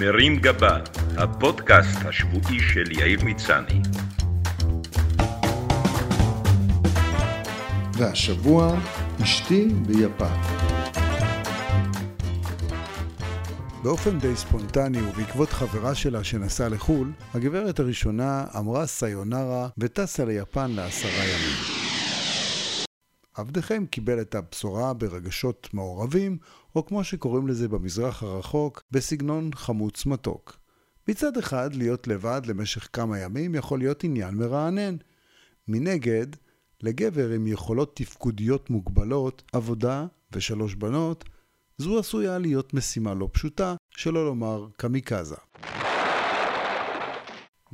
מרים גבה, הפודקאסט השבועי של יאיר מצני. והשבוע, אשתי ביפן. באופן די ספונטני ובעקבות חברה שלה שנסעה לחו"ל, הגברת הראשונה אמרה סיונרה וטסה ליפן לעשרה ימים. עבדכם קיבל את הבשורה ברגשות מעורבים, או כמו שקוראים לזה במזרח הרחוק, בסגנון חמוץ מתוק. מצד אחד, להיות לבד למשך כמה ימים יכול להיות עניין מרענן. מנגד, לגבר עם יכולות תפקודיות מוגבלות, עבודה ושלוש בנות, זו עשויה להיות משימה לא פשוטה, שלא לומר קמיקזה.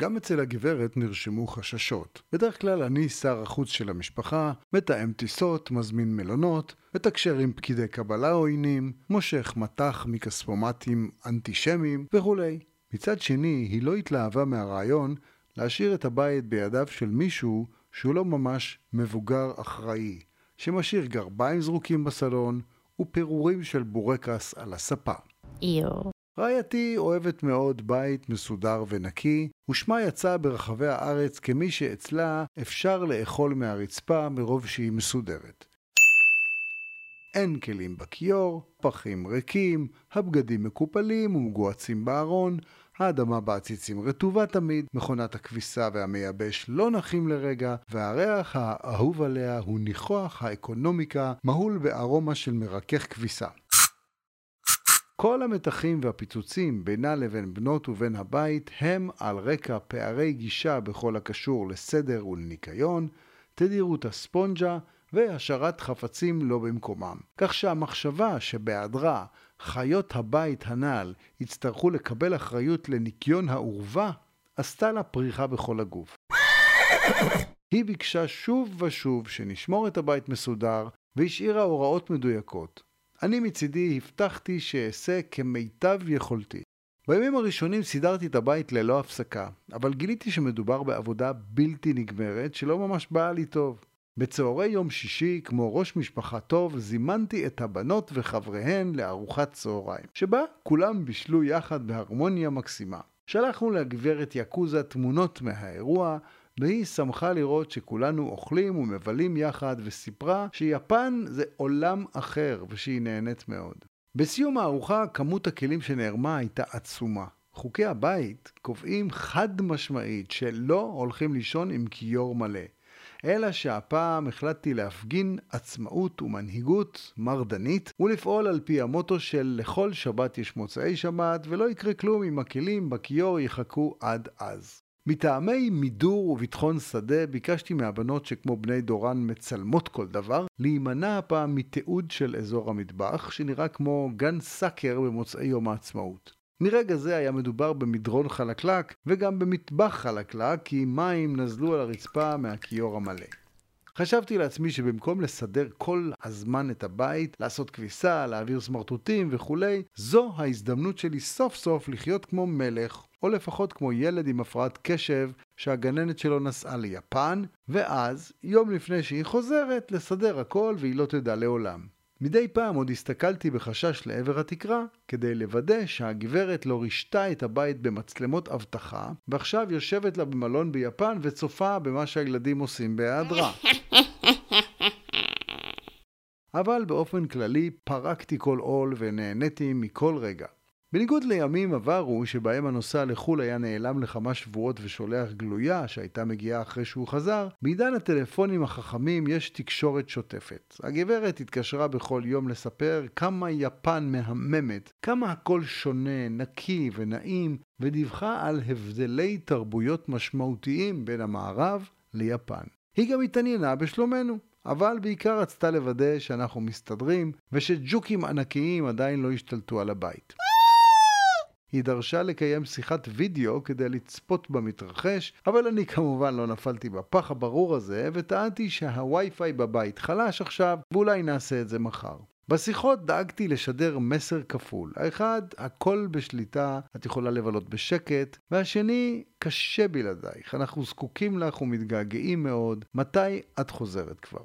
גם אצל הגברת נרשמו חששות. בדרך כלל אני שר החוץ של המשפחה, מתאם טיסות, מזמין מלונות, מתקשר עם פקידי קבלה עוינים, מושך מטח מכספומטים אנטישמיים וכולי. מצד שני, היא לא התלהבה מהרעיון להשאיר את הבית בידיו של מישהו שהוא לא ממש מבוגר אחראי, שמשאיר גרביים זרוקים בסלון ופירורים של בורקס על הספה. איו. רעייתי אוהבת מאוד בית מסודר ונקי, ושמה יצא ברחבי הארץ כמי שאצלה אפשר לאכול מהרצפה מרוב שהיא מסודרת. אין כלים בכיור, פחים ריקים, הבגדים מקופלים ומגועצים בארון, האדמה בעציצים רטובה תמיד, מכונת הכביסה והמייבש לא נחים לרגע, והריח האהוב עליה הוא ניחוח האקונומיקה, מהול בארומה של מרכך כביסה. כל המתחים והפיצוצים בינה לבין בנות ובין הבית הם על רקע פערי גישה בכל הקשור לסדר ולניקיון, תדירות הספונג'ה והשארת חפצים לא במקומם. כך שהמחשבה שבהיעדרה חיות הבית הנ"ל יצטרכו לקבל אחריות לניקיון האורווה, עשתה לה פריחה בכל הגוף. היא ביקשה שוב ושוב שנשמור את הבית מסודר, והשאירה הוראות מדויקות. אני מצידי הבטחתי שאעשה כמיטב יכולתי. בימים הראשונים סידרתי את הבית ללא הפסקה, אבל גיליתי שמדובר בעבודה בלתי נגמרת שלא ממש באה לי טוב. בצהרי יום שישי, כמו ראש משפחה טוב, זימנתי את הבנות וחבריהן לארוחת צהריים, שבה כולם בישלו יחד בהרמוניה מקסימה. שלחנו לגברת יקוזה תמונות מהאירוע, והיא שמחה לראות שכולנו אוכלים ומבלים יחד, וסיפרה שיפן זה עולם אחר ושהיא נהנית מאוד. בסיום הארוחה כמות הכלים שנערמה הייתה עצומה. חוקי הבית קובעים חד משמעית שלא הולכים לישון עם כיור מלא. אלא שהפעם החלטתי להפגין עצמאות ומנהיגות מרדנית ולפעול על פי המוטו של לכל שבת יש מוצאי שבת ולא יקרה כלום אם הכלים בכיור יחכו עד אז. מטעמי מידור וביטחון שדה ביקשתי מהבנות שכמו בני דורן מצלמות כל דבר, להימנע הפעם מתיעוד של אזור המטבח, שנראה כמו גן סאקר במוצאי יום העצמאות. מרגע זה היה מדובר במדרון חלקלק, וגם במטבח חלקלק, כי מים נזלו על הרצפה מהכיור המלא. חשבתי לעצמי שבמקום לסדר כל הזמן את הבית, לעשות כביסה, להעביר סמרטוטים וכולי, זו ההזדמנות שלי סוף סוף לחיות כמו מלך, או לפחות כמו ילד עם הפרעת קשב שהגננת שלו נסעה ליפן, ואז, יום לפני שהיא חוזרת, לסדר הכל והיא לא תדע לעולם. מדי פעם עוד הסתכלתי בחשש לעבר התקרה, כדי לוודא שהגברת לא רישתה את הבית במצלמות אבטחה, ועכשיו יושבת לה במלון ביפן וצופה במה שהילדים עושים בהיעדרה. אבל באופן כללי פרקתי כל עול ונהניתי מכל רגע. בניגוד לימים עברו שבהם הנוסע לחו"ל היה נעלם לכמה שבועות ושולח גלויה שהייתה מגיעה אחרי שהוא חזר, בעידן הטלפונים החכמים יש תקשורת שוטפת. הגברת התקשרה בכל יום לספר כמה יפן מהממת, כמה הכל שונה, נקי ונעים, ודיווחה על הבדלי תרבויות משמעותיים בין המערב ליפן. היא גם התעניינה בשלומנו. אבל בעיקר רצתה לוודא שאנחנו מסתדרים ושג'וקים ענקיים עדיין לא השתלטו על הבית. היא דרשה לקיים שיחת וידאו כדי לצפות במתרחש, אבל אני כמובן לא נפלתי בפח הברור הזה, וטענתי שהווי-פיי בבית חלש עכשיו, ואולי נעשה את זה מחר. בשיחות דאגתי לשדר מסר כפול. האחד, הכל בשליטה, את יכולה לבלות בשקט, והשני, קשה בלעדייך, אנחנו זקוקים לך ומתגעגעים מאוד, מתי את חוזרת כבר?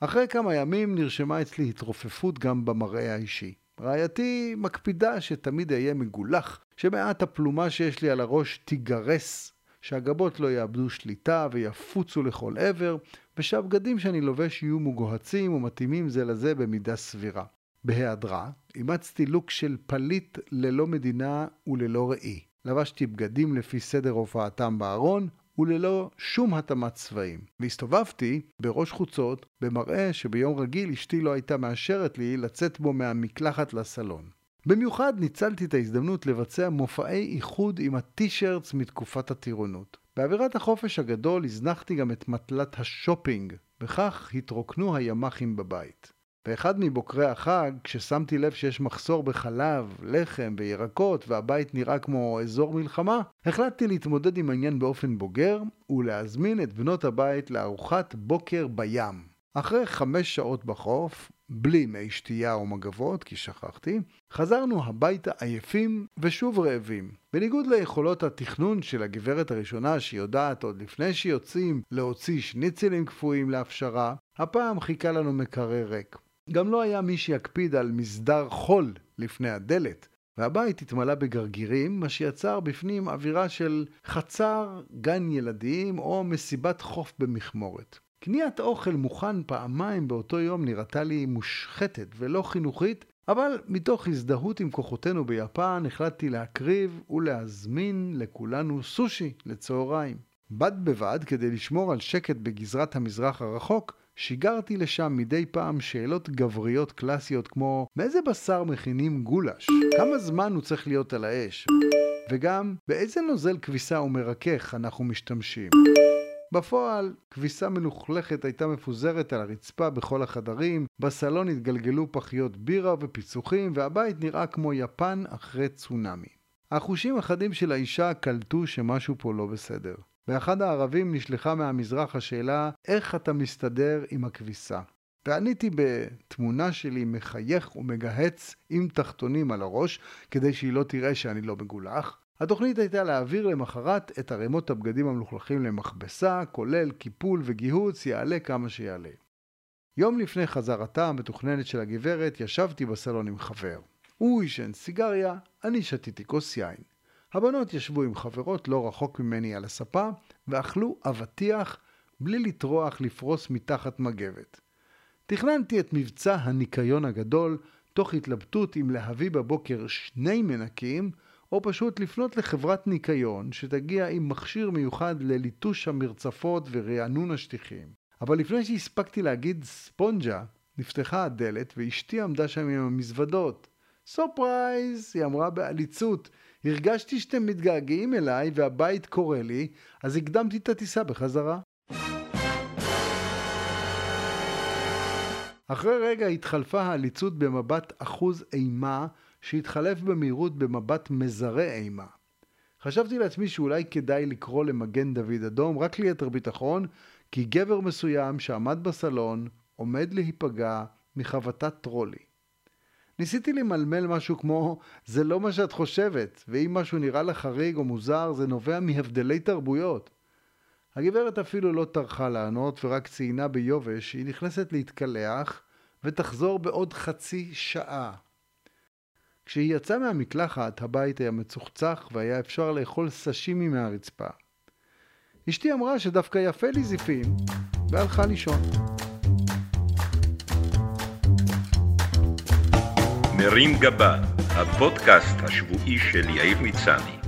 אחרי כמה ימים נרשמה אצלי התרופפות גם במראה האישי. רעייתי מקפידה שתמיד אהיה מגולח, שמעט הפלומה שיש לי על הראש תיגרס, שהגבות לא יאבדו שליטה ויפוצו לכל עבר, ושהבגדים שאני לובש יהיו מוגהצים ומתאימים זה לזה במידה סבירה. בהיעדרה, אימצתי לוק של פליט ללא מדינה וללא ראי. לבשתי בגדים לפי סדר הופעתם בארון, וללא שום התאמת צבעים. והסתובבתי בראש חוצות, במראה שביום רגיל אשתי לא הייתה מאשרת לי לצאת בו מהמקלחת לסלון. במיוחד ניצלתי את ההזדמנות לבצע מופעי איחוד עם הטי-שירטס מתקופת הטירונות. באווירת החופש הגדול הזנחתי גם את מטלת השופינג, וכך התרוקנו הימ"חים בבית. באחד מבוקרי החג, כששמתי לב שיש מחסור בחלב, לחם וירקות והבית נראה כמו אזור מלחמה, החלטתי להתמודד עם העניין באופן בוגר ולהזמין את בנות הבית לארוחת בוקר בים. אחרי חמש שעות בחוף, בלי מי שתייה או מגבות, כי שכחתי, חזרנו הביתה עייפים ושוב רעבים. בניגוד ליכולות התכנון של הגברת הראשונה שיודעת עוד לפני שיוצאים להוציא שניצלים קפואים להפשרה, הפעם חיכה לנו מקרר ריק. גם לא היה מי שיקפיד על מסדר חול לפני הדלת, והבית התמלא בגרגירים, מה שיצר בפנים אווירה של חצר, גן ילדים או מסיבת חוף במכמורת. קניית אוכל מוכן פעמיים באותו יום נראתה לי מושחתת ולא חינוכית, אבל מתוך הזדהות עם כוחותינו ביפן החלטתי להקריב ולהזמין לכולנו סושי לצהריים. בד בבד, כדי לשמור על שקט בגזרת המזרח הרחוק, שיגרתי לשם מדי פעם שאלות גבריות קלאסיות כמו מאיזה בשר מכינים גולש? כמה זמן הוא צריך להיות על האש? וגם באיזה נוזל כביסה ומרכך אנחנו משתמשים? בפועל, כביסה מלוכלכת הייתה מפוזרת על הרצפה בכל החדרים, בסלון התגלגלו פחיות בירה ופיצוחים, והבית נראה כמו יפן אחרי צונאמי. החושים החדים של האישה קלטו שמשהו פה לא בסדר. באחד הערבים נשלחה מהמזרח השאלה, איך אתה מסתדר עם הכביסה? ועניתי בתמונה שלי מחייך ומגהץ עם תחתונים על הראש, כדי שהיא לא תראה שאני לא מגולח. התוכנית הייתה להעביר למחרת את ערימות הבגדים המלוכלכים למכבסה, כולל קיפול וגיהוץ, יעלה כמה שיעלה. יום לפני חזרתה המתוכננת של הגברת, ישבתי בסלון עם חבר. הוא עישן סיגריה, אני שתיתי כוס יין. הבנות ישבו עם חברות לא רחוק ממני על הספה, ואכלו אבטיח בלי לטרוח לפרוס מתחת מגבת. תכננתי את מבצע הניקיון הגדול, תוך התלבטות אם להביא בבוקר שני מנקים, או פשוט לפנות לחברת ניקיון שתגיע עם מכשיר מיוחד לליטוש המרצפות ורענון השטיחים. אבל לפני שהספקתי להגיד ספונג'ה, נפתחה הדלת ואשתי עמדה שם עם המזוודות. Surprise! היא אמרה בעליצות. הרגשתי שאתם מתגעגעים אליי והבית קורא לי, אז הקדמתי את הטיסה בחזרה. אחרי רגע התחלפה העליצות במבט אחוז אימה, שהתחלף במהירות במבט מזרה אימה. חשבתי לעצמי שאולי כדאי לקרוא למגן דוד אדום רק ליתר ביטחון, כי גבר מסוים שעמד בסלון עומד להיפגע מחבטת טרולי. ניסיתי למלמל משהו כמו, זה לא מה שאת חושבת, ואם משהו נראה לך חריג או מוזר, זה נובע מהבדלי תרבויות. הגברת אפילו לא טרחה לענות, ורק ציינה ביובש שהיא נכנסת להתקלח, ותחזור בעוד חצי שעה. כשהיא יצאה מהמקלחת, הבית היה מצוחצח, והיה אפשר לאכול סשימי מהרצפה. אשתי אמרה שדווקא יפה לי זיפים, והלכה לישון. מרים גבה, הפודקאסט השבועי של יאיר מצני.